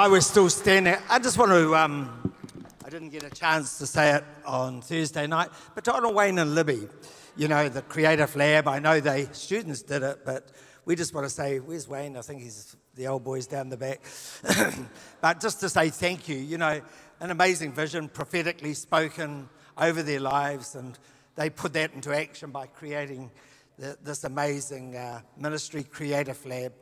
While we're still standing, I just want to. Um, I didn't get a chance to say it on Thursday night, but Donald Wayne and Libby, you know, the Creative Lab, I know they students did it, but we just want to say, where's Wayne? I think he's the old boys down the back. but just to say thank you, you know, an amazing vision, prophetically spoken over their lives, and they put that into action by creating the, this amazing uh, ministry, Creative Lab.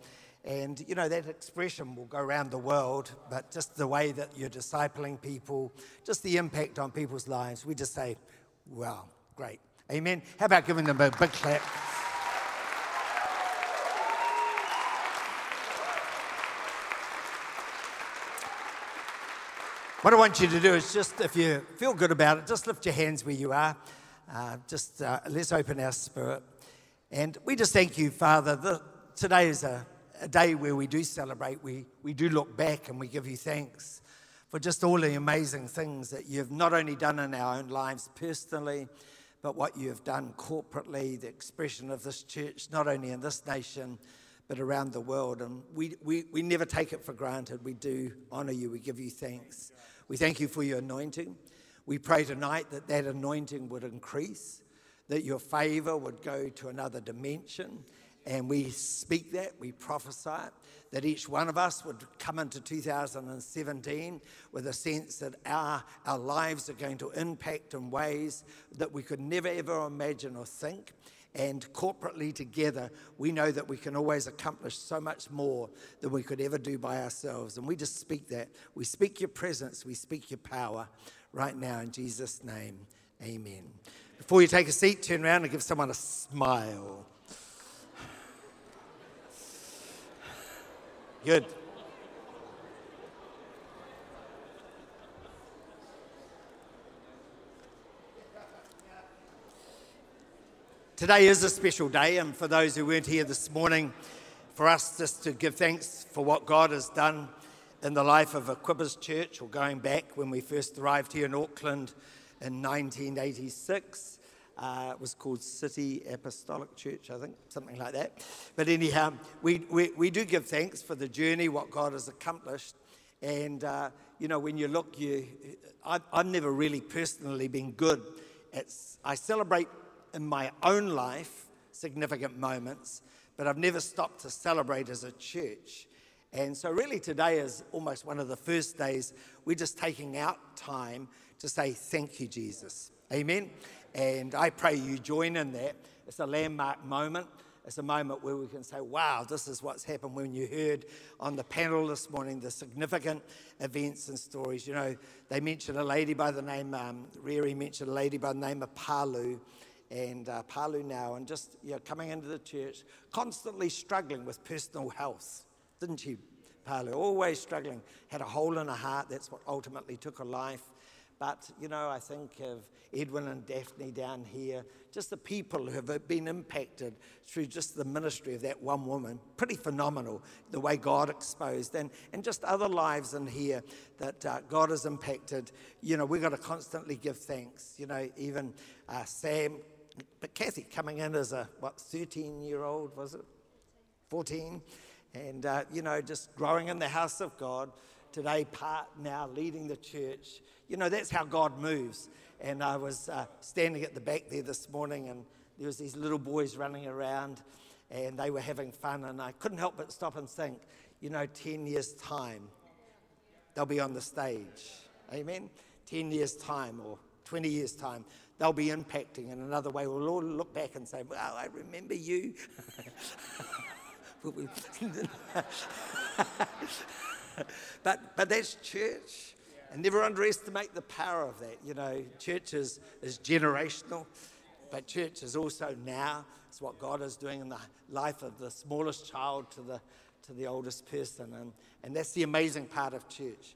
And, you know, that expression will go around the world, but just the way that you're discipling people, just the impact on people's lives, we just say, wow, great. Amen. How about giving them a big clap? What I want you to do is just, if you feel good about it, just lift your hands where you are. Uh, just uh, let's open our spirit. And we just thank you, Father. The, today is a, a day where we do celebrate. We, we do look back and we give you thanks for just all the amazing things that you've not only done in our own lives personally, but what you have done corporately, the expression of this church, not only in this nation, but around the world. And we, we, we never take it for granted. We do honor you. We give you thanks. We thank you for your anointing. We pray tonight that that anointing would increase, that your favor would go to another dimension. And we speak that, we prophesy it, that each one of us would come into 2017 with a sense that our, our lives are going to impact in ways that we could never ever imagine or think and corporately together, we know that we can always accomplish so much more than we could ever do by ourselves. And we just speak that. We speak your presence, we speak your power right now in Jesus' name. Amen. Before you take a seat, turn around and give someone a smile. Good. Today is a special day, and for those who weren't here this morning, for us just to give thanks for what God has done in the life of Equippers Church, or going back when we first arrived here in Auckland in 1986. Uh, it was called City Apostolic Church, I think, something like that. But anyhow, we, we, we do give thanks for the journey, what God has accomplished. And, uh, you know, when you look, you, I, I've never really personally been good at, I celebrate in my own life significant moments, but I've never stopped to celebrate as a church. And so, really, today is almost one of the first days we're just taking out time to say, Thank you, Jesus. Amen. And I pray you join in that. It's a landmark moment. It's a moment where we can say, wow, this is what's happened when you heard on the panel this morning the significant events and stories. You know, they mentioned a lady by the name, um, Riri mentioned a lady by the name of Palu and uh, Palu now, and just you know, coming into the church, constantly struggling with personal health, didn't you, Palu? Always struggling, had a hole in her heart. That's what ultimately took her life. But, you know, I think of Edwin and Daphne down here, just the people who have been impacted through just the ministry of that one woman. Pretty phenomenal, the way God exposed, and, and just other lives in here that uh, God has impacted. You know, we've got to constantly give thanks. You know, even uh, Sam but Kathy coming in as a, what, 13 year old, was it? 14. And, uh, you know, just growing in the house of God. Today, part now leading the church. You know, that's how God moves. And I was uh, standing at the back there this morning, and there was these little boys running around, and they were having fun. And I couldn't help but stop and think, you know, 10 years' time, they'll be on the stage. Amen? 10 years' time or 20 years' time, they'll be impacting in another way. We'll all look back and say, Well, I remember you. but, but that's church. And never underestimate the power of that. You know, church is, is generational, but church is also now. It's what God is doing in the life of the smallest child to the, to the oldest person. And, and that's the amazing part of church.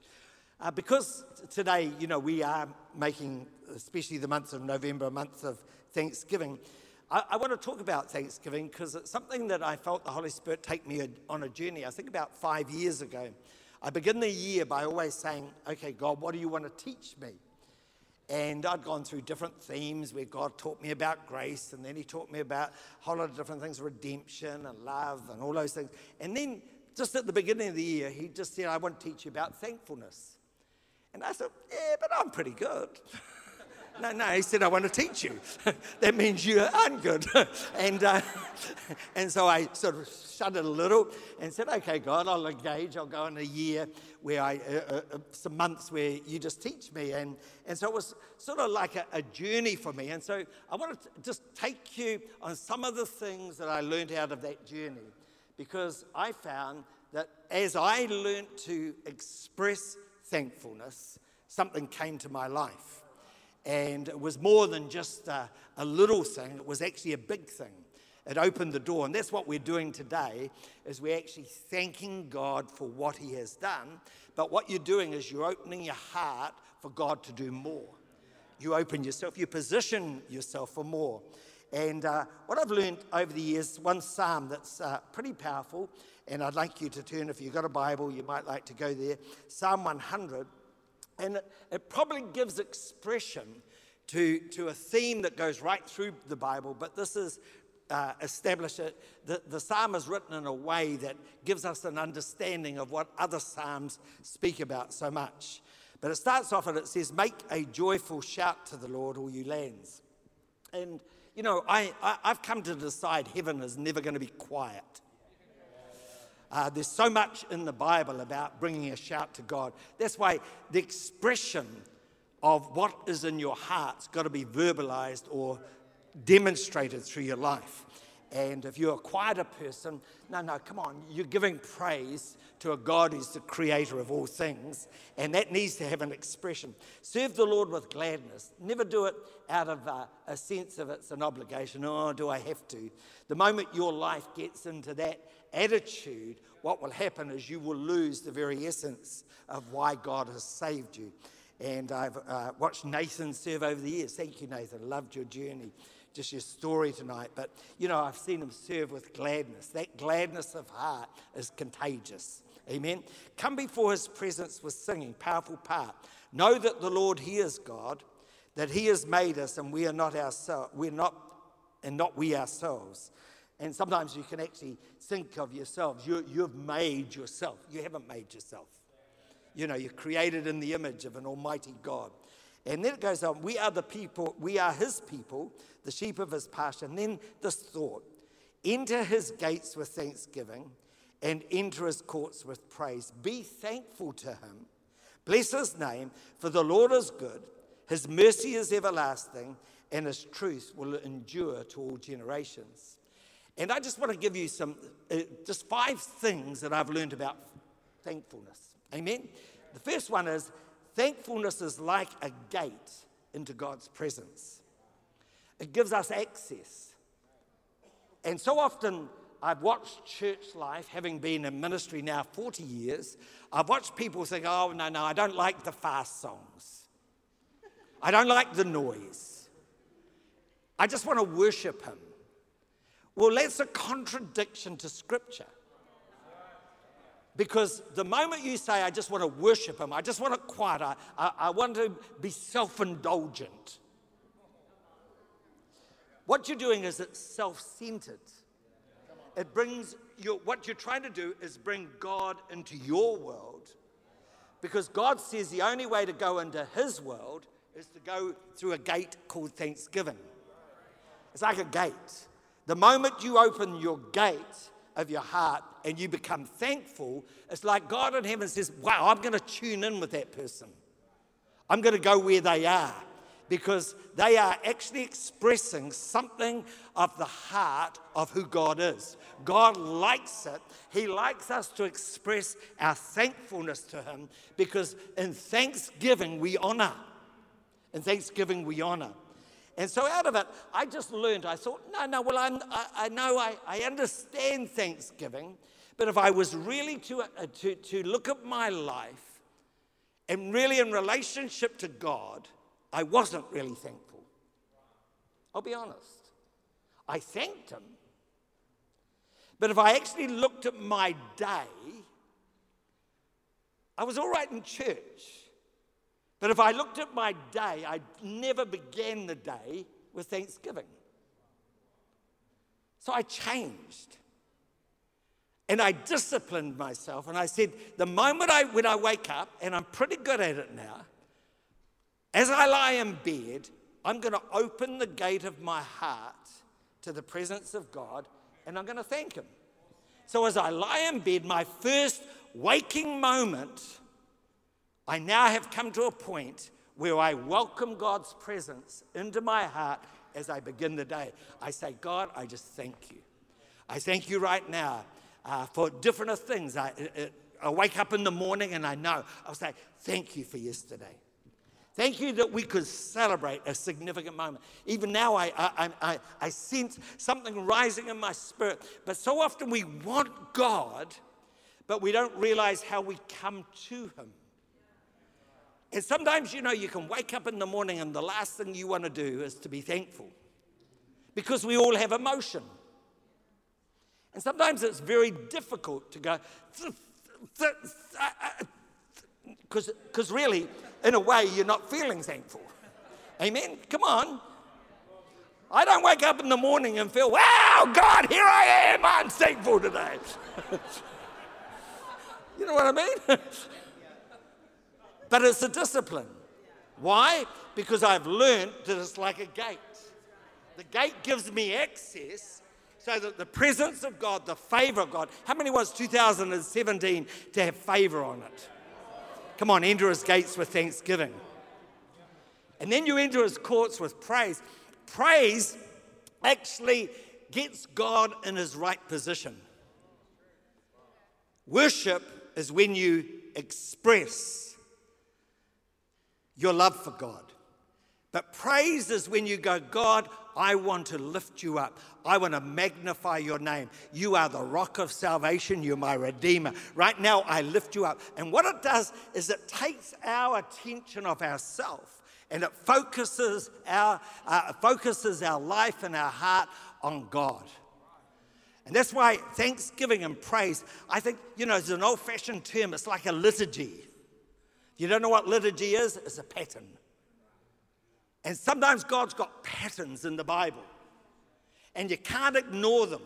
Uh, because today, you know, we are making, especially the month of November, a month of Thanksgiving, I, I want to talk about Thanksgiving because it's something that I felt the Holy Spirit take me on a journey, I think about five years ago. I begin the year by always saying, okay, God, what do you want to teach me? And I'd gone through different themes where God taught me about grace, and then He taught me about a whole lot of different things redemption and love and all those things. And then just at the beginning of the year, he just said, I want to teach you about thankfulness. And I said, Yeah, but I'm pretty good. no, no, he said, I want to teach you. that means you aren't good. and, uh, and so I sort of shuddered a little and said, Okay, God, I'll engage. I'll go in a year where I, uh, uh, uh, some months where you just teach me. And, and so it was sort of like a, a journey for me. And so I want to just take you on some of the things that I learned out of that journey because I found that as I learned to express thankfulness, something came to my life. And it was more than just a, a little thing, it was actually a big thing. It opened the door, and that's what we're doing today is we're actually thanking God for what he has done. But what you're doing is you're opening your heart for God to do more. You open yourself, you position yourself for more. And uh, what I've learned over the years, one psalm that's uh, pretty powerful, and I'd like you to turn, if you've got a Bible, you might like to go there, Psalm 100. And it, it probably gives expression to, to a theme that goes right through the Bible, but this is uh, established. It. The, the psalm is written in a way that gives us an understanding of what other psalms speak about so much. But it starts off and it says, Make a joyful shout to the Lord, all you lands. And you know, I, I, have come to decide heaven is never going to be quiet. Uh, there's so much in the Bible about bringing a shout to God. That's why the expression of what is in your heart's got to be verbalized or demonstrated through your life. And if you're a quieter person, no, no, come on, you're giving praise to a God who's the creator of all things, and that needs to have an expression. Serve the Lord with gladness. Never do it out of a, a sense of it's an obligation. Oh, do I have to? The moment your life gets into that attitude, what will happen is you will lose the very essence of why God has saved you. And I've uh, watched Nathan serve over the years. Thank you, Nathan. Loved your journey just your story tonight, but you know, I've seen him serve with gladness. That gladness of heart is contagious. Amen. Come before his presence with singing, powerful part. Know that the Lord, he is God, that he has made us and we are not ourselves, we're not, and not we ourselves. And sometimes you can actually think of yourselves. You, you've made yourself. You haven't made yourself. You know, you're created in the image of an almighty God. And then it goes on, we are the people, we are his people, the sheep of his pasture. And then this thought enter his gates with thanksgiving and enter his courts with praise. Be thankful to him. Bless his name, for the Lord is good, his mercy is everlasting, and his truth will endure to all generations. And I just want to give you some, uh, just five things that I've learned about thankfulness. Amen? The first one is Thankfulness is like a gate into God's presence, it gives us access. And so often, I've watched church life, having been in ministry now 40 years. I've watched people think, oh, no, no, I don't like the fast songs. I don't like the noise. I just want to worship Him. Well, that's a contradiction to Scripture. Because the moment you say, I just want to worship Him, I just want to quiet, I, I, I want to be self indulgent, what you're doing is it's self centered. It brings your, what you're trying to do is bring God into your world. Because God says the only way to go into His world is to go through a gate called thanksgiving. It's like a gate. The moment you open your gate, of your heart and you become thankful, it's like God in heaven says, Wow, I'm going to tune in with that person. I'm going to go where they are because they are actually expressing something of the heart of who God is. God likes it. He likes us to express our thankfulness to Him because in thanksgiving we honor. In thanksgiving we honor. And so out of it, I just learned, I thought, no, no, well, I'm, i I, know I, I understand Thanksgiving, but if I was really to, uh, to, to look at my life and really in relationship to God, I wasn't really thankful. I'll be honest. I thanked Him. But if I actually looked at my day, I was all right in church. But if I looked at my day, I never began the day with thanksgiving. So I changed. And I disciplined myself and I said, the moment I, when I wake up, and I'm pretty good at it now, as I lie in bed, I'm going to open the gate of my heart to the presence of God and I'm going to thank Him. So as I lie in bed, my first waking moment, I now have come to a point where I welcome God's presence into my heart as I begin the day. I say, God, I just thank you. I thank you right now uh, for different things. I, it, I wake up in the morning and I know, I'll say, thank you for yesterday. Thank you that we could celebrate a significant moment. Even now, I, I, I, I sense something rising in my spirit. But so often we want God, but we don't realize how we come to Him. And sometimes, you know, you can wake up in the morning and the last thing you want to do is to be thankful because we all have emotion. And sometimes it's very difficult to go, because uh, uh, really, in a way, you're not feeling thankful. Amen? Come on. I don't wake up in the morning and feel, wow, God, here I am. I'm thankful today. you know what I mean? but it's a discipline. Why? Because I've learned that it's like a gate. The gate gives me access so that the presence of God, the favor of God, how many was 2017 to have favor on it? Come on, enter his gates with thanksgiving. And then you enter his courts with praise. Praise actually gets God in his right position. Worship is when you express your love for God. But praise is when you go, God, I want to lift you up. I want to magnify your name. You are the rock of salvation. You're my redeemer. Right now, I lift you up. And what it does is it takes our attention of ourselves and it focuses our, uh, focuses our life and our heart on God. And that's why thanksgiving and praise, I think, you know, it's an old fashioned term. It's like a liturgy. You don't know what liturgy is? It's a pattern. And sometimes God's got patterns in the Bible, and you can't ignore them.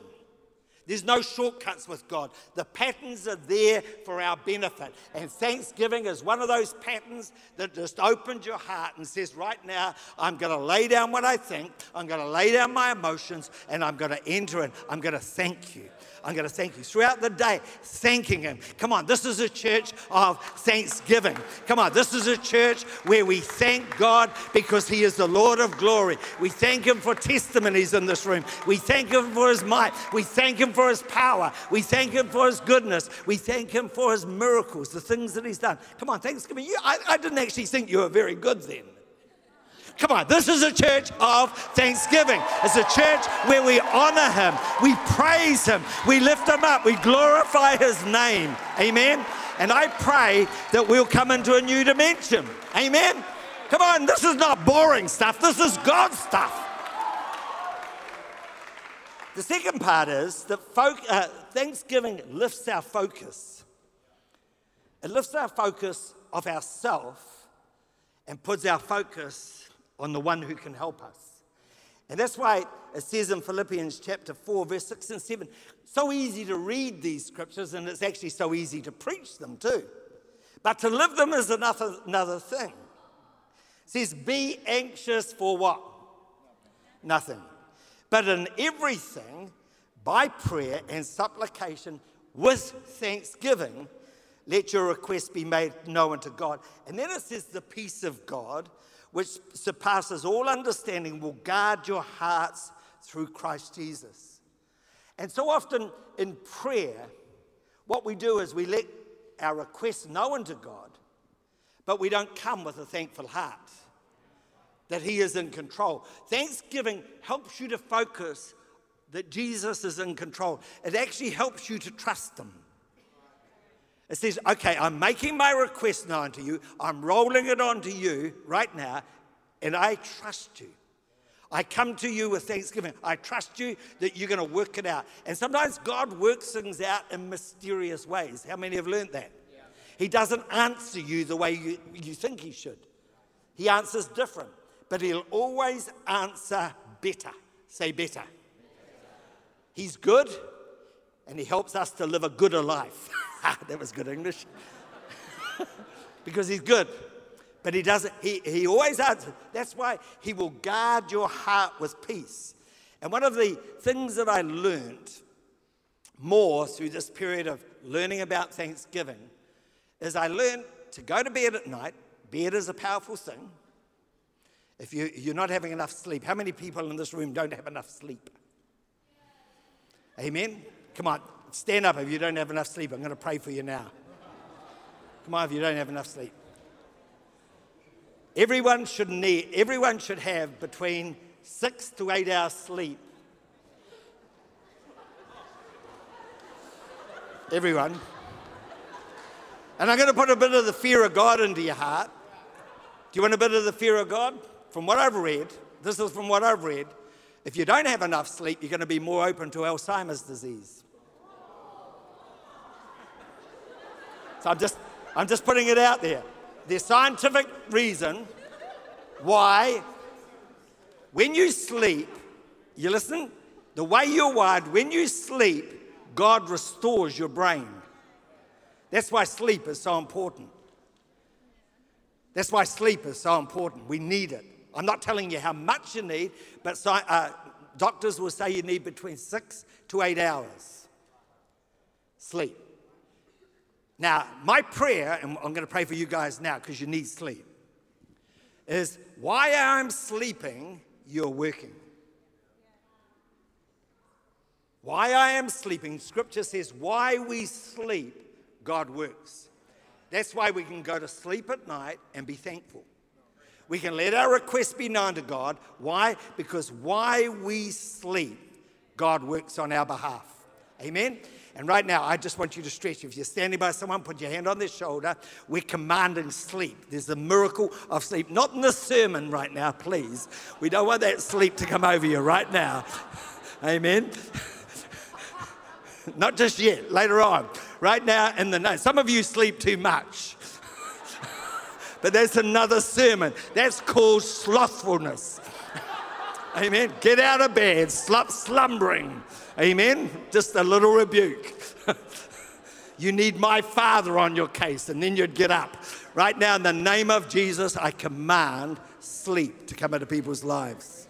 There's no shortcuts with God. The patterns are there for our benefit. And Thanksgiving is one of those patterns that just opens your heart and says, right now, I'm going to lay down what I think, I'm going to lay down my emotions, and I'm going to enter in. I'm going to thank you. I'm going to thank you throughout the day, thanking Him. Come on, this is a church of thanksgiving. Come on, this is a church where we thank God because He is the Lord of glory. We thank Him for testimonies in this room. We thank Him for His might. We thank Him for His power. We thank Him for His goodness. We thank Him for His miracles, the things that He's done. Come on, Thanksgiving. You, I, I didn't actually think you were very good then. Come on, this is a church of thanksgiving. It's a church where we honor Him, we praise Him, we lift Him up, we glorify His name. Amen. And I pray that we'll come into a new dimension. Amen. Come on, this is not boring stuff, this is God's stuff. The second part is that folk, uh, Thanksgiving lifts our focus. It lifts our focus of ourself and puts our focus on the one who can help us. And that's why it says in Philippians chapter 4, verse 6 and 7, so easy to read these scriptures, and it's actually so easy to preach them too. But to live them is another, another thing. It says, Be anxious for what? Nothing. But in everything, by prayer and supplication with thanksgiving, let your request be made known to God. And then it says, The peace of God, which surpasses all understanding, will guard your hearts through Christ Jesus. And so often in prayer, what we do is we let our requests known to God, but we don't come with a thankful heart that He is in control. Thanksgiving helps you to focus that Jesus is in control, it actually helps you to trust Him. It says, okay, I'm making my request known to you. I'm rolling it on to you right now, and I trust you. I come to you with thanksgiving. I trust you that you're going to work it out. And sometimes God works things out in mysterious ways. How many have learned that? Yeah. He doesn't answer you the way you, you think He should, He answers different, but He'll always answer better. Say better. better. He's good and He helps us to live a gooder life. that was good English. because He's good. But He doesn't, He, he always answers. That's why He will guard your heart with peace. And one of the things that I learned more through this period of learning about Thanksgiving is I learned to go to bed at night. Bed is a powerful thing. If you, you're not having enough sleep, how many people in this room don't have enough sleep? Amen? Come on, stand up if you don't have enough sleep. I'm going to pray for you now. Come on, if you don't have enough sleep. Everyone should need, everyone should have between six to eight hours sleep. Everyone. And I'm going to put a bit of the fear of God into your heart. Do you want a bit of the fear of God? From what I've read, this is from what I've read. If you don't have enough sleep, you're going to be more open to Alzheimer's disease. So I'm just, I'm just putting it out there. There's scientific reason why when you sleep, you listen, the way you're wired, when you sleep, God restores your brain. That's why sleep is so important. That's why sleep is so important. We need it. I'm not telling you how much you need, but uh, doctors will say you need between six to eight hours sleep. Now, my prayer, and I'm going to pray for you guys now because you need sleep, is while I'm sleeping, you're working. Why I am sleeping, scripture says, why we sleep, God works. That's why we can go to sleep at night and be thankful. We can let our requests be known to God. Why? Because why we sleep, God works on our behalf. Amen? And right now, I just want you to stretch. If you're standing by someone, put your hand on their shoulder. We're commanding sleep. There's a miracle of sleep. Not in the sermon right now, please. We don't want that sleep to come over you right now. Amen. Not just yet, later on. Right now, in the night. Some of you sleep too much. but that's another sermon. That's called slothfulness. Amen. Get out of bed, stop slumbering. Amen. Just a little rebuke. you need my Father on your case, and then you'd get up. Right now, in the name of Jesus, I command sleep to come into people's lives.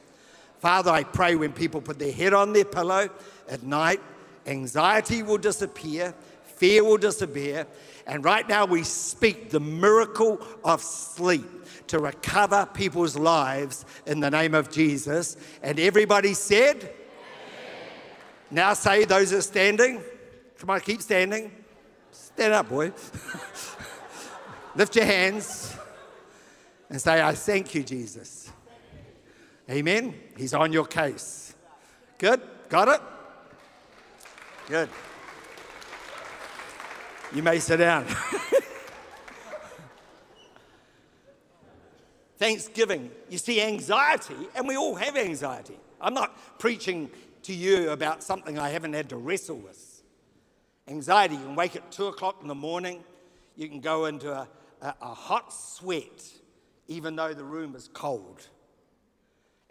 Father, I pray when people put their head on their pillow at night, anxiety will disappear, fear will disappear, and right now we speak the miracle of sleep to recover people's lives in the name of Jesus. And everybody said. Now say, those that are standing. Come on, keep standing. Stand up, boy. Lift your hands and say, I thank you, Jesus. Amen. He's on your case. Good? Got it? Good. You may sit down. Thanksgiving. You see, anxiety, and we all have anxiety. I'm not preaching to you about something I haven't had to wrestle with. Anxiety, you can wake at two o'clock in the morning, you can go into a, a, a hot sweat, even though the room is cold.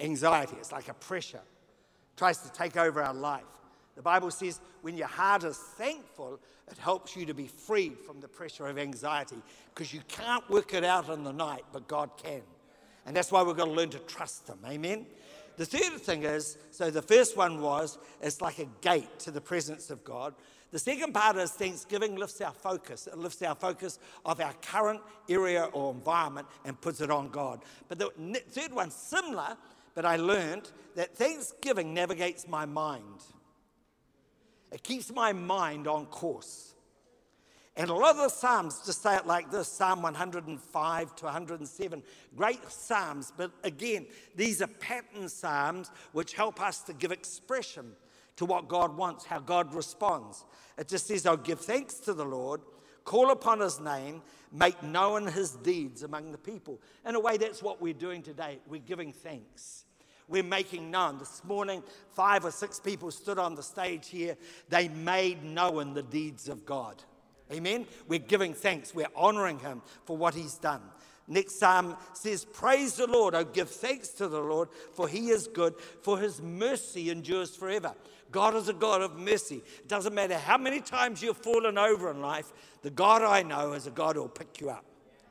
Anxiety, it's like a pressure, it tries to take over our life. The Bible says when your heart is thankful, it helps you to be freed from the pressure of anxiety because you can't work it out in the night, but God can. And that's why we've got to learn to trust Him. Amen? The third thing is so the first one was it's like a gate to the presence of God. The second part is Thanksgiving lifts our focus. It lifts our focus of our current area or environment and puts it on God. But the third one, similar, but I learned that Thanksgiving navigates my mind. It keeps my mind on course. And a lot of the Psalms just say it like this Psalm 105 to 107. Great Psalms, but again, these are pattern Psalms which help us to give expression to what God wants, how God responds. It just says, Oh, give thanks to the Lord, call upon his name, make known his deeds among the people. In a way, that's what we're doing today. We're giving thanks we're making known. This morning, five or six people stood on the stage here. They made known the deeds of God. Amen. We're giving thanks. We're honoring him for what he's done. Next psalm says, Praise the Lord. Oh, give thanks to the Lord, for he is good, for his mercy endures forever. God is a God of mercy. It doesn't matter how many times you've fallen over in life, the God I know is a God who will pick you up.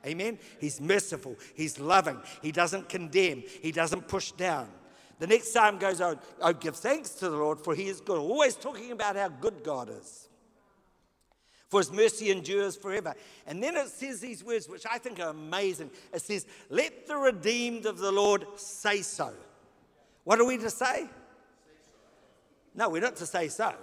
Amen? He's merciful, He's loving, He doesn't condemn, He doesn't push down. The next psalm goes on, Oh, give thanks to the Lord, for He is good. Always talking about how good God is. For His mercy endures forever. And then it says these words, which I think are amazing. It says, Let the redeemed of the Lord say so. What are we to say? No, we're not to say so.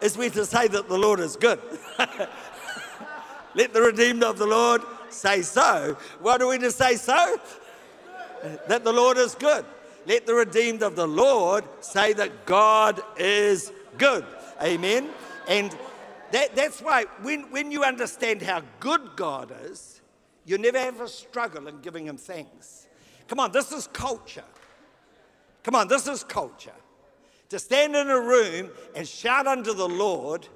Is we to say that the Lord is good? Let the redeemed of the Lord say so. What are we to say so? That the Lord is good. Let the redeemed of the Lord say that God is good. Amen. And that, that's why when, when you understand how good God is, you never have a struggle in giving Him thanks. Come on, this is culture. Come on, this is culture. To stand in a room and shout unto the Lord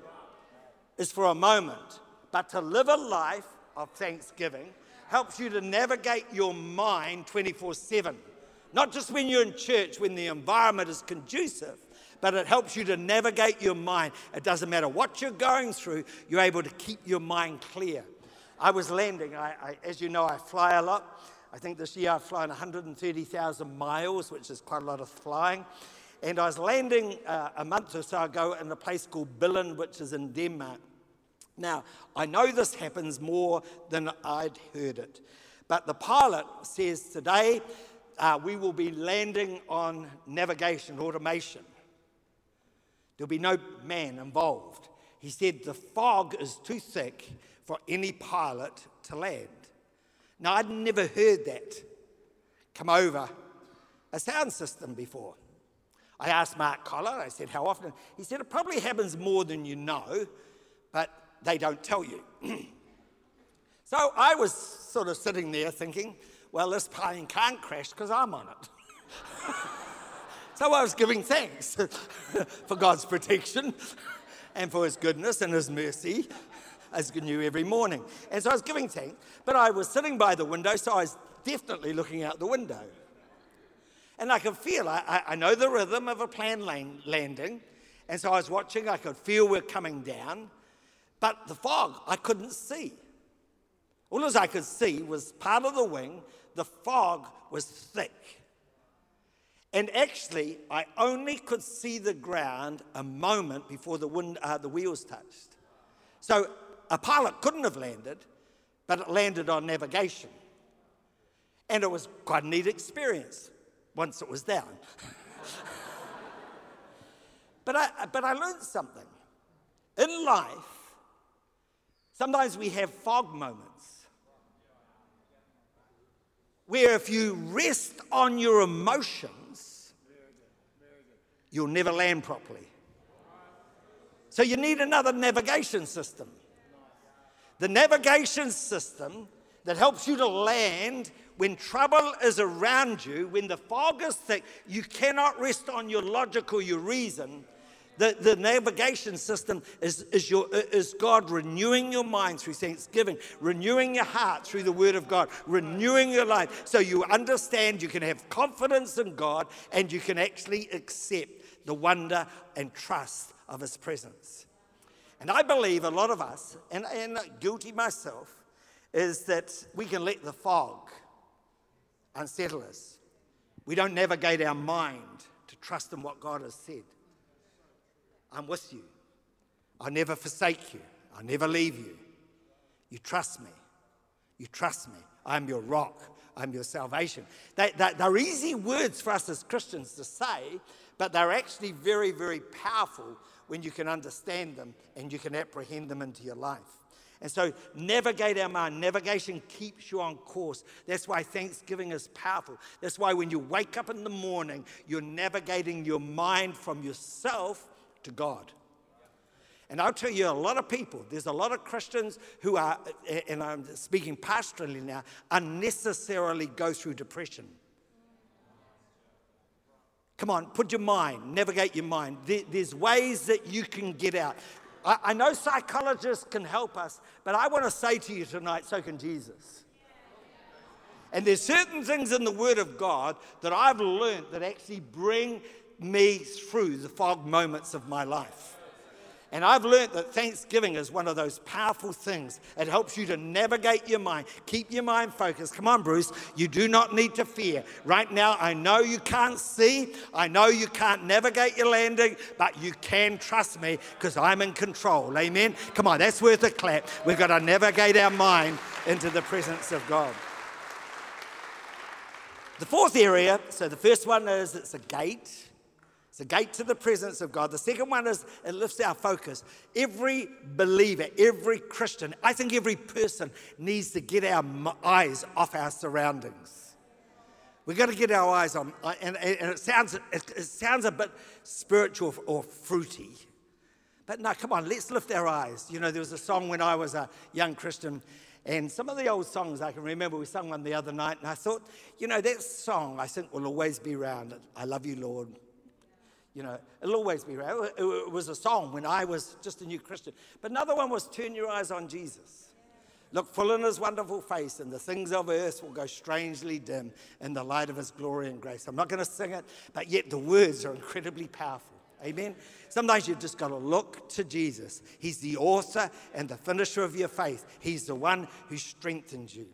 is for a moment, but to live a life of thanksgiving helps you to navigate your mind 24 7. Not just when you're in church, when the environment is conducive, but it helps you to navigate your mind. It doesn't matter what you're going through, you're able to keep your mind clear. I was landing, I, I, as you know, I fly a lot. I think this year I've flown 130,000 miles, which is quite a lot of flying. And I was landing uh, a month or so ago in a place called Billund, which is in Denmark. Now, I know this happens more than I'd heard it, but the pilot says today uh, we will be landing on navigation automation. There'll be no man involved. He said the fog is too thick for any pilot to land. Now, I'd never heard that come over a sound system before. I asked Mark Collar, I said, How often? He said, It probably happens more than you know, but they don't tell you. so I was sort of sitting there thinking, Well, this plane can't crash because I'm on it. so I was giving thanks for God's protection and for His goodness and His mercy, as knew every morning. And so I was giving thanks, but I was sitting by the window, so I was definitely looking out the window. And I could feel, I, I know the rhythm of a plane landing. And so I was watching, I could feel we're coming down. But the fog, I couldn't see. All as I could see was part of the wing, the fog was thick. And actually, I only could see the ground a moment before the, wind, uh, the wheels touched. So a pilot couldn't have landed, but it landed on navigation. And it was quite a neat experience once it was down. but, I, but I learned something. In life, sometimes we have fog moments where if you rest on your emotions, you'll never land properly. So you need another navigation system. The navigation system that helps you to land when trouble is around you, when the fog is thick, you cannot rest on your logic or your reason. The, the navigation system is, is, your, is God renewing your mind through thanksgiving, renewing your heart through the Word of God, renewing your life so you understand you can have confidence in God and you can actually accept the wonder and trust of His presence. And I believe a lot of us, and, and guilty myself, is that we can let the fog unsettle us. We don't navigate our mind to trust in what God has said. I'm with you. I'll never forsake you. I'll never leave you. You trust me. You trust me. I'm your rock. I'm your salvation. They, they, they're easy words for us as Christians to say, but they're actually very, very powerful when you can understand them and you can apprehend them into your life. And so, navigate our mind. Navigation keeps you on course. That's why Thanksgiving is powerful. That's why when you wake up in the morning, you're navigating your mind from yourself to God. And I'll tell you, a lot of people, there's a lot of Christians who are, and I'm speaking pastorally now, unnecessarily go through depression. Come on, put your mind, navigate your mind. There's ways that you can get out. I, I know psychologists can help us, but I want to say to you tonight, so can Jesus. And there's certain things in the Word of God that I've learned that actually bring me through the fog moments of my life. And I've learned that Thanksgiving is one of those powerful things. It helps you to navigate your mind, keep your mind focused. Come on, Bruce, you do not need to fear. Right now, I know you can't see, I know you can't navigate your landing, but you can trust me because I'm in control. Amen? Come on, that's worth a clap. We've got to navigate our mind into the presence of God. The fourth area, so the first one is it's a gate. It's a gate to the presence of God. The second one is it lifts our focus. Every believer, every Christian, I think every person needs to get our eyes off our surroundings. We've got to get our eyes on, uh, and, and it, sounds, it sounds a bit spiritual or fruity. But no, come on, let's lift our eyes. You know, there was a song when I was a young Christian, and some of the old songs I can remember, we sung one the other night, and I thought, you know, that song I think will always be around. I love you, Lord. You know, it'll always be around. It was a song when I was just a new Christian. But another one was Turn Your Eyes on Jesus. Look full in his wonderful face, and the things of earth will go strangely dim in the light of his glory and grace. I'm not going to sing it, but yet the words are incredibly powerful. Amen. Sometimes you've just got to look to Jesus. He's the author and the finisher of your faith, He's the one who strengthens you.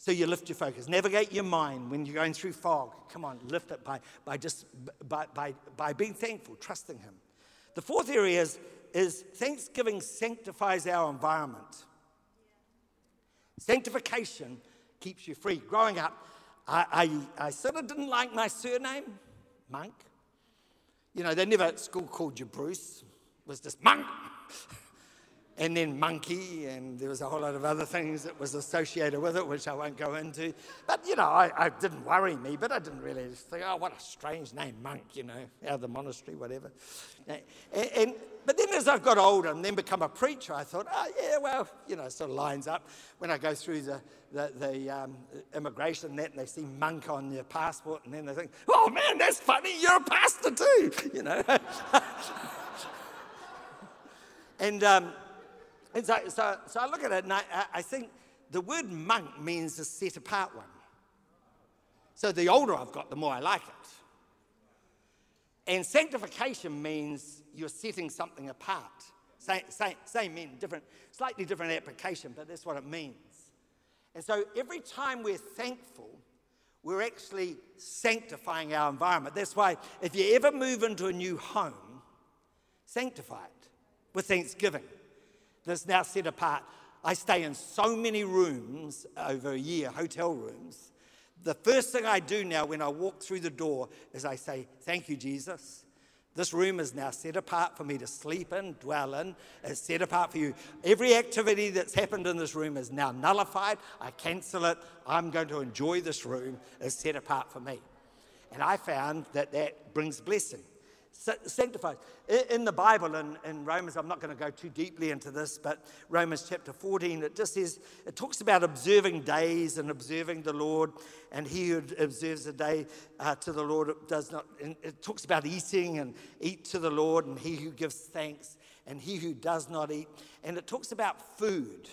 So you lift your focus. Navigate your mind when you're going through fog. Come on, lift it by, by just by, by, by being thankful, trusting Him. The fourth area is, is thanksgiving sanctifies our environment. Sanctification keeps you free. Growing up, I, I, I sort of didn't like my surname, Monk. You know, they never at school called you Bruce. It was just Monk. and then Monkey, and there was a whole lot of other things that was associated with it, which I won't go into. But, you know, I, I didn't worry me, but I didn't really think, oh, what a strange name, Monk, you know, out of the monastery, whatever. And, and but then as I've got older and then become a preacher, I thought, oh, yeah, well, you know, it sort of lines up. When I go through the, the, the um, immigration net and they see monk on your passport, and then they think, oh, man, that's funny, you're a pastor too, you know. and, um, and so, so, so I look at it and I, I think the word monk means a set apart one. So the older I've got, the more I like it. And sanctification means you're setting something apart. Same, same, same meaning, different, slightly different application, but that's what it means. And so every time we're thankful, we're actually sanctifying our environment. That's why if you ever move into a new home, sanctify it with thanksgiving that's now set apart. I stay in so many rooms over a year, hotel rooms, the first thing I do now when I walk through the door is I say, Thank you, Jesus. This room is now set apart for me to sleep in, dwell in. It's set apart for you. Every activity that's happened in this room is now nullified. I cancel it. I'm going to enjoy this room. It's set apart for me. And I found that that brings blessing sanctified. In the Bible, in, in Romans, I'm not going to go too deeply into this, but Romans chapter 14, it just says, it talks about observing days and observing the Lord, and he who observes a day uh, to the Lord does not, it talks about eating and eat to the Lord, and he who gives thanks, and he who does not eat, and it talks about food.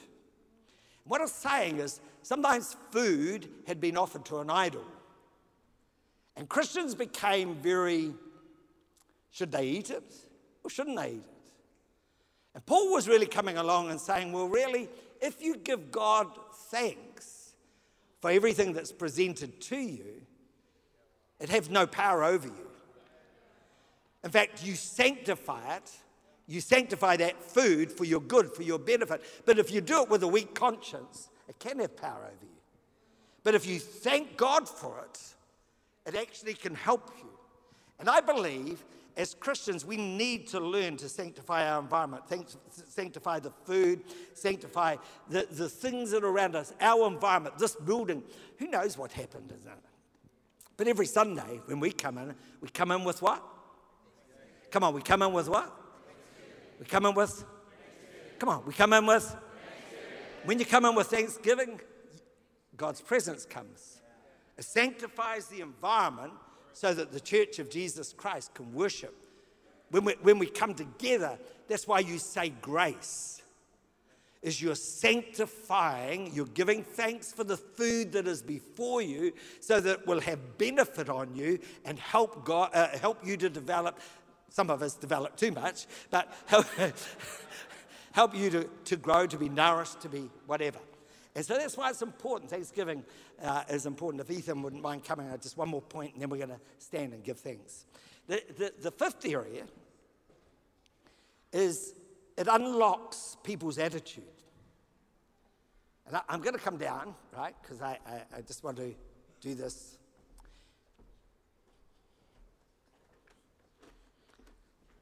What it's saying is sometimes food had been offered to an idol. And Christians became very should they eat it or shouldn't they eat it? And Paul was really coming along and saying, well, really, if you give God thanks for everything that's presented to you, it has no power over you. In fact, you sanctify it. You sanctify that food for your good, for your benefit. But if you do it with a weak conscience, it can have power over you. But if you thank God for it, it actually can help you. And I believe as Christians, we need to learn to sanctify our environment, sanctify the food, sanctify the, the things that are around us, our environment, this building. Who knows what happened, isn't it? But every Sunday when we come in, we come in with what? Come on, we come in with what? We come in with? Come on, we come in with? When you come in with thanksgiving, God's presence comes. It sanctifies the environment so that the church of Jesus Christ can worship. When we, when we come together, that's why you say grace. is you're sanctifying, you're giving thanks for the food that is before you so that it will have benefit on you and help, God, uh, help you to develop. Some of us develop too much, but help, help you to, to grow, to be nourished, to be whatever. And so that's why it's important. Thanksgiving uh, is important. If Ethan wouldn't mind coming, uh, just one more point, and then we're going to stand and give thanks. The, the, the fifth area is it unlocks people's attitude. And I, am going to come down, right, because I, I, I just want to do this.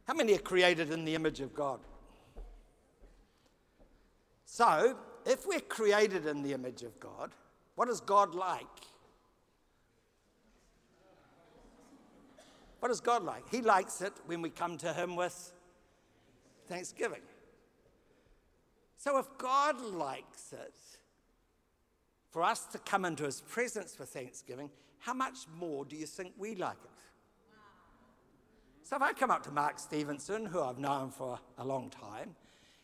How many are created in the image of God? So, if we're created in the image of God, what is God like? What is God like? He likes it when we come to Him with thanksgiving. So, if God likes it for us to come into His presence for thanksgiving, how much more do you think we like it? So, if I come up to Mark Stevenson, who I've known for a long time,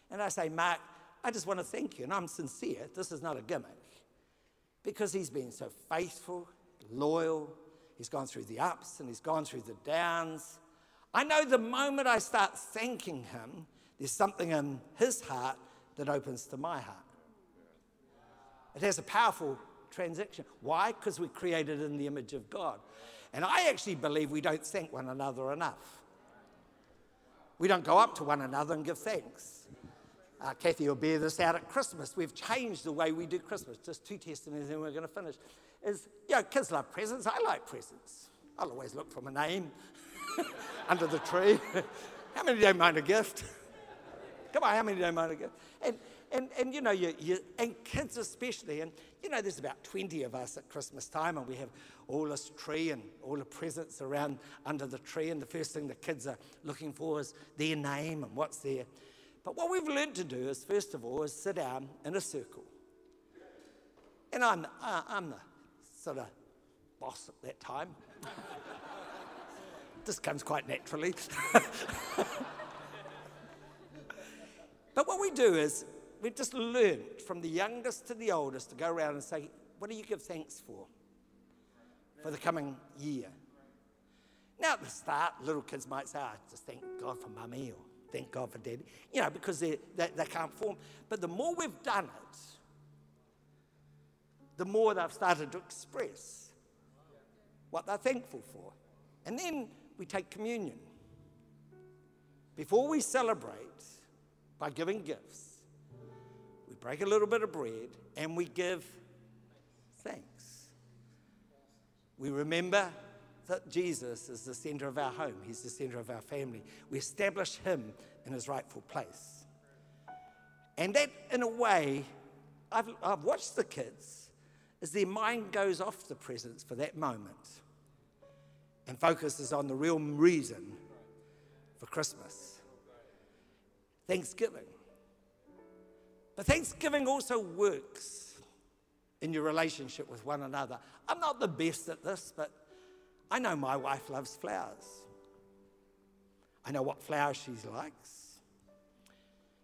and I say, Mark, I just want to thank you, and I'm sincere, this is not a gimmick, because he's been so faithful, loyal, he's gone through the ups and he's gone through the downs. I know the moment I start thanking him, there's something in his heart that opens to my heart. It has a powerful transaction. Why? Because we're created in the image of God. And I actually believe we don't thank one another enough. We don't go up to one another and give thanks. Uh, Kathy will bear this out at Christmas. We've changed the way we do Christmas. Just two testimonies and we're going to finish. Is, you know, kids love presents. I like presents. I'll always look for my name under the tree. how many don't mind a gift? Come on, how many don't mind a gift? And, and, and you know, you, you, and kids especially. And, you know, there's about 20 of us at Christmas time, and we have all this tree and all the presents around under the tree. And the first thing the kids are looking for is their name and what's there. But what we've learned to do is, first of all, is sit down in a circle. And I'm, uh, I'm the sort of boss at that time. this comes quite naturally. but what we do is, we've just learned from the youngest to the oldest to go around and say, What do you give thanks for for the coming year? Now, at the start, little kids might say, I just thank God for mummy or Thank God for daddy. You know, because they, they, they can't form. But the more we've done it, the more they've started to express what they're thankful for. And then we take communion. Before we celebrate by giving gifts, we break a little bit of bread and we give thanks. We remember that Jesus is the center of our home, He's the center of our family. We establish Him in His rightful place. And that, in a way, I've, I've watched the kids as their mind goes off the presents for that moment and focuses on the real reason for Christmas Thanksgiving. But Thanksgiving also works in your relationship with one another. I'm not the best at this, but I know my wife loves flowers. I know what flowers she likes.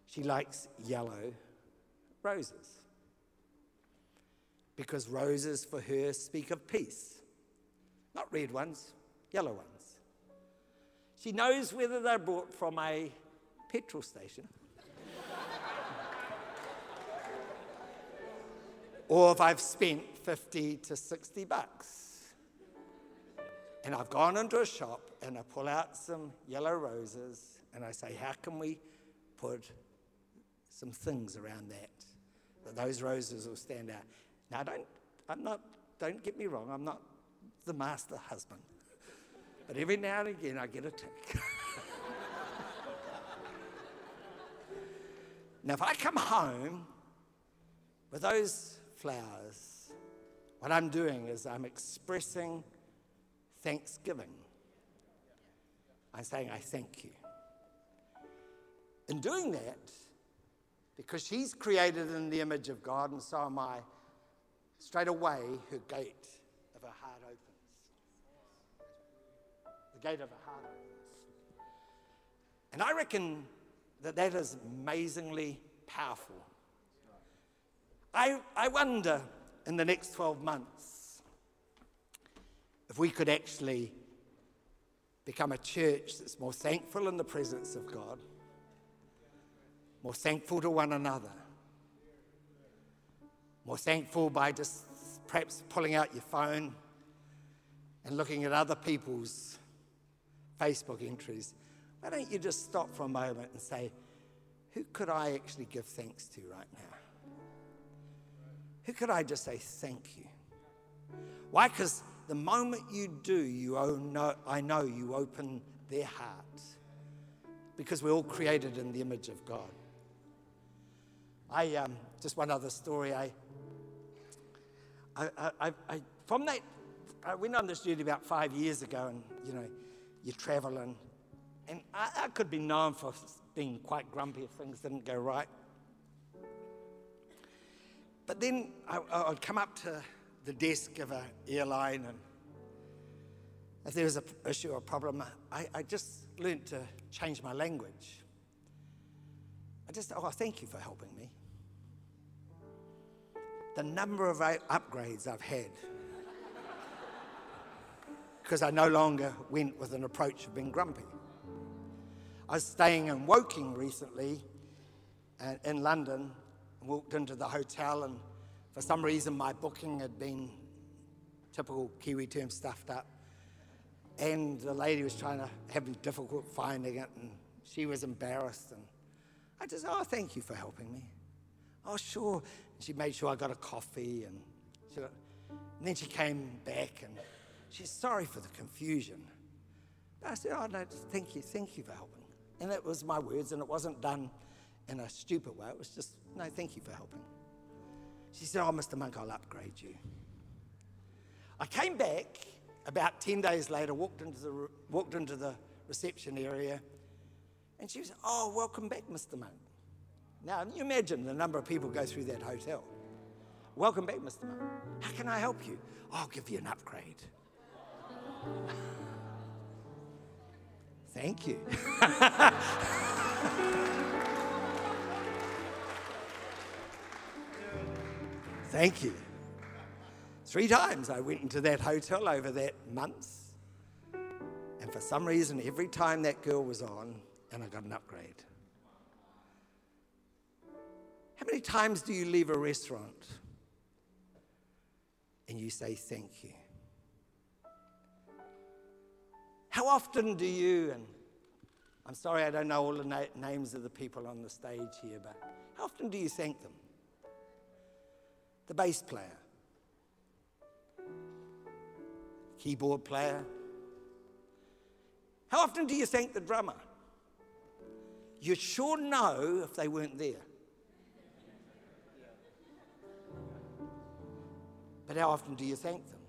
She likes yellow roses. Because roses for her speak of peace. Not red ones, yellow ones. She knows whether they're bought from a petrol station or if I've spent 50 to 60 bucks. And I've gone into a shop and I pull out some yellow roses and I say, How can we put some things around that? That those roses will stand out. Now, don't, I'm not, don't get me wrong, I'm not the master husband. But every now and again I get a tick. now, if I come home with those flowers, what I'm doing is I'm expressing thanksgiving. I'm saying, I thank you. In doing that, because she's created in the image of God, and so am I, straight away her gate of her heart opens. The gate of her heart opens. And I reckon that that is amazingly powerful I, I wonder in the next 12 months if we could actually become a church that's more thankful in the presence of God, more thankful to one another, more thankful by just perhaps pulling out your phone and looking at other people's Facebook entries. Why don't you just stop for a moment and say, who could I actually give thanks to right now? Who could I just say thank you? Why? Because the moment you do, you know, I know you open their hearts because we're all created in the image of God. I um, just one other story. I, I, I, I, from that, I went on this journey about five years ago, and you know, you're traveling, and I, I could be known for being quite grumpy if things didn't go right. But then I, I'd come up to the desk of an airline, and if there was an issue or problem, I, I just learned to change my language. I just, oh, thank you for helping me. The number of upgrades I've had because I no longer went with an approach of being grumpy. I was staying in Woking recently uh, in London, walked into the hotel, and for some reason my booking had been typical Kiwi term stuffed up. And the lady was trying to having difficult finding it, and she was embarrassed. And I just, oh, thank you for helping me. Oh, sure. And she made sure I got a coffee, and, she and then she came back, and she's sorry for the confusion. I said, oh, no, thank you, thank you for helping. And it was my words, and it wasn't done in a stupid way. It was just, no, thank you for helping. She said, Oh, Mr. Monk, I'll upgrade you. I came back about 10 days later, walked into the, walked into the reception area, and she was, Oh, welcome back, Mr. Monk. Now, you imagine the number of people go through that hotel. Welcome back, Mr. Monk. How can I help you? I'll give you an upgrade. Thank you. Thank you. Three times I went into that hotel over that month. And for some reason, every time that girl was on, and I got an upgrade. How many times do you leave a restaurant and you say thank you? How often do you, and I'm sorry I don't know all the na- names of the people on the stage here, but how often do you thank them? The bass player, keyboard player. How often do you thank the drummer? You'd sure know if they weren't there. But how often do you thank them?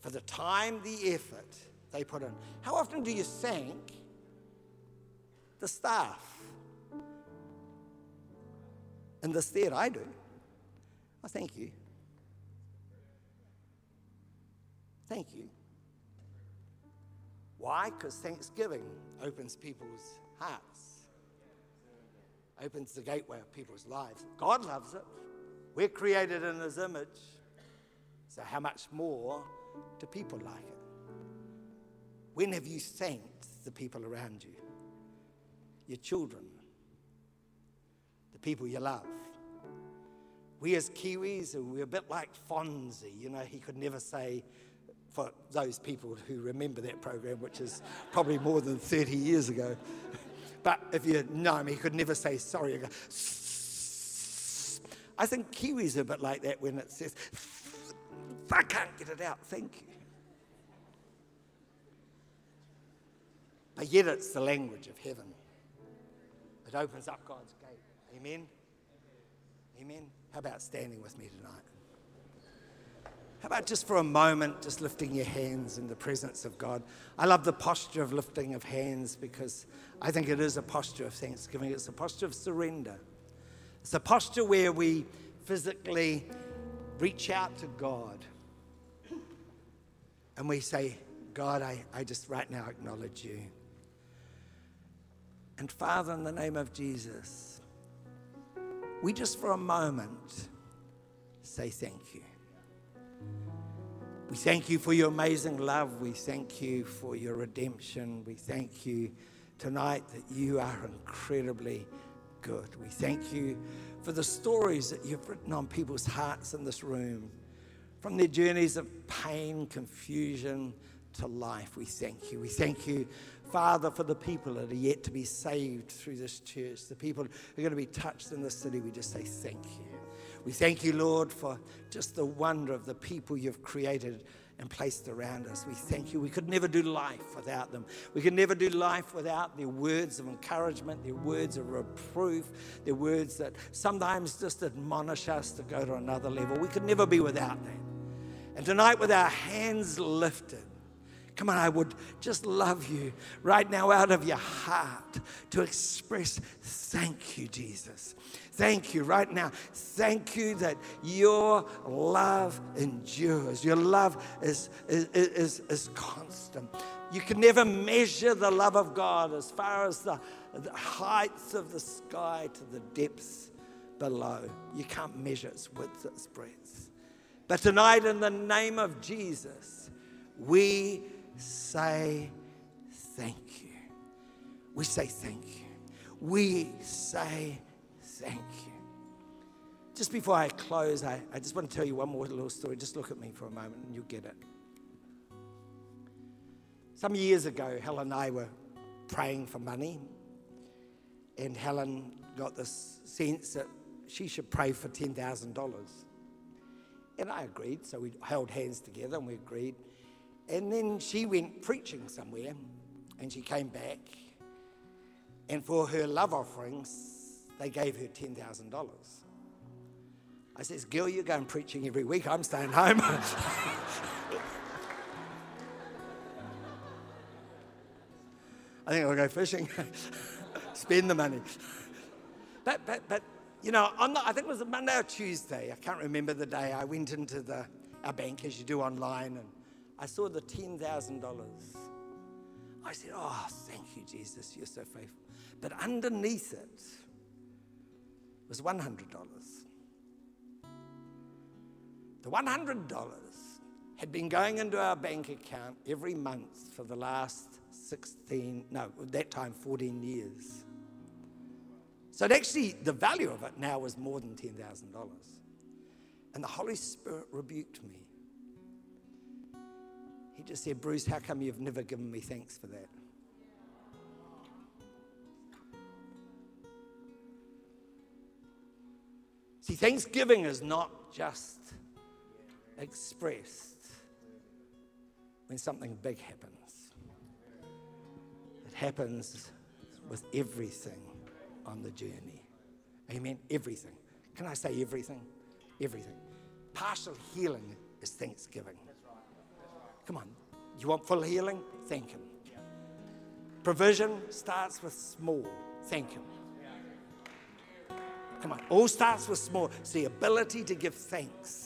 For the time, the effort, they put in. How often do you thank the staff? In this theatre, I do. I thank you. Thank you. Why? Because Thanksgiving opens people's hearts, opens the gateway of people's lives. God loves it. We're created in His image. So, how much more do people like it? When have you thanked the people around you? Your children, the people you love. We as Kiwis, we're a bit like Fonzie. You know, he could never say, for those people who remember that program, which is probably more than 30 years ago. But if you know him, he could never say sorry. Go, I think Kiwis are a bit like that when it says, I can't get it out, thank you. But yet it's the language of heaven. It opens up God's gate. Amen? Amen? How about standing with me tonight? How about just for a moment, just lifting your hands in the presence of God? I love the posture of lifting of hands because I think it is a posture of thanksgiving. It's a posture of surrender. It's a posture where we physically reach out to God and we say, God, I, I just right now acknowledge you. And Father, in the name of Jesus, we just for a moment say thank you. We thank you for your amazing love. We thank you for your redemption. We thank you tonight that you are incredibly good. We thank you for the stories that you've written on people's hearts in this room, from their journeys of pain, confusion to life. We thank you. We thank you, Father, for the people that are yet to be saved through this church, the people who are going to be touched in this city. We just say thank you. We thank you, Lord, for just the wonder of the people you've created and placed around us. We thank you. We could never do life without them. We could never do life without their words of encouragement, their words of reproof, their words that sometimes just admonish us to go to another level. We could never be without that. And tonight, with our hands lifted, Come on, I would just love you right now out of your heart to express thank you, Jesus. Thank you right now. Thank you that your love endures. Your love is, is, is, is constant. You can never measure the love of God as far as the, the heights of the sky to the depths below. You can't measure its width, its breadth. But tonight, in the name of Jesus, we say thank you. We say thank you. We say thank you. Just before I close, I, I just want to tell you one more little story. Just look at me for a moment and you'll get it. Some years ago, Helen and I were praying for money, and Helen got this sense that she should pray for $10,000. And I agreed, so we held hands together and we agreed. And then she went preaching somewhere, and she came back, and for her love offerings, they gave her $10,000. I says, Girl, you're going preaching every week. I'm staying home. I think I'll go fishing, spend the money. But, but, but you know, on the, I think it was a Monday or Tuesday, I can't remember the day, I went into the, our bank as you do online and I saw the $10,000. I said, Oh, thank you, Jesus, you're so faithful. But underneath it, was $100. The $100 had been going into our bank account every month for the last 16, no, at that time 14 years. So actually, the value of it now was more than $10,000. And the Holy Spirit rebuked me. He just said, Bruce, how come you've never given me thanks for that? See, Thanksgiving is not just expressed when something big happens, it happens with everything on the journey. Amen? Everything. Can I say everything? Everything. Partial healing is Thanksgiving. Come on. You want full healing? Thank Him. Provision starts with small. Thank Him. Come on. All starts with small. It's the ability to give thanks.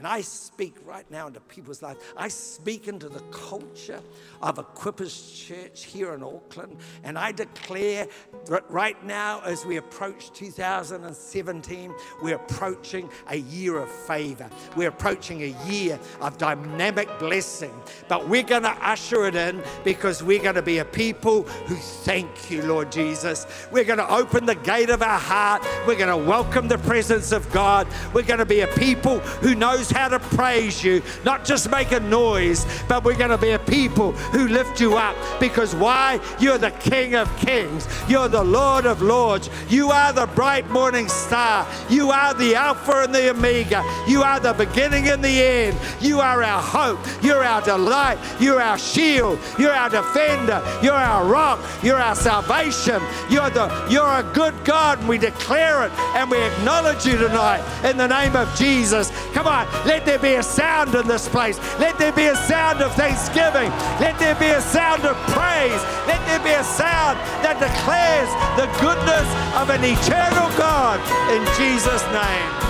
And I speak right now into people's lives. I speak into the culture of Equippers Church here in Auckland. And I declare that right now, as we approach 2017, we're approaching a year of favor. We're approaching a year of dynamic blessing. But we're going to usher it in because we're going to be a people who thank you, Lord Jesus. We're going to open the gate of our heart. We're going to welcome the presence of God. We're going to be a people who knows how to praise you, not just make a noise, but we're going to be a people who lift you up because why? You're the King of Kings, you're the Lord of Lords, you are the bright morning star, you are the Alpha and the Omega, you are the beginning and the end, you are our hope, you're our delight, you're our shield, you're our defender, you're our rock, you're our salvation, you're, the, you're a good God, and we declare it and we acknowledge you tonight in the name of Jesus. Come on, let there be a sound in this place. Let there be a sound of thanksgiving. Let there be a sound of praise. Let there be a sound that declares the goodness of an eternal God in Jesus' name.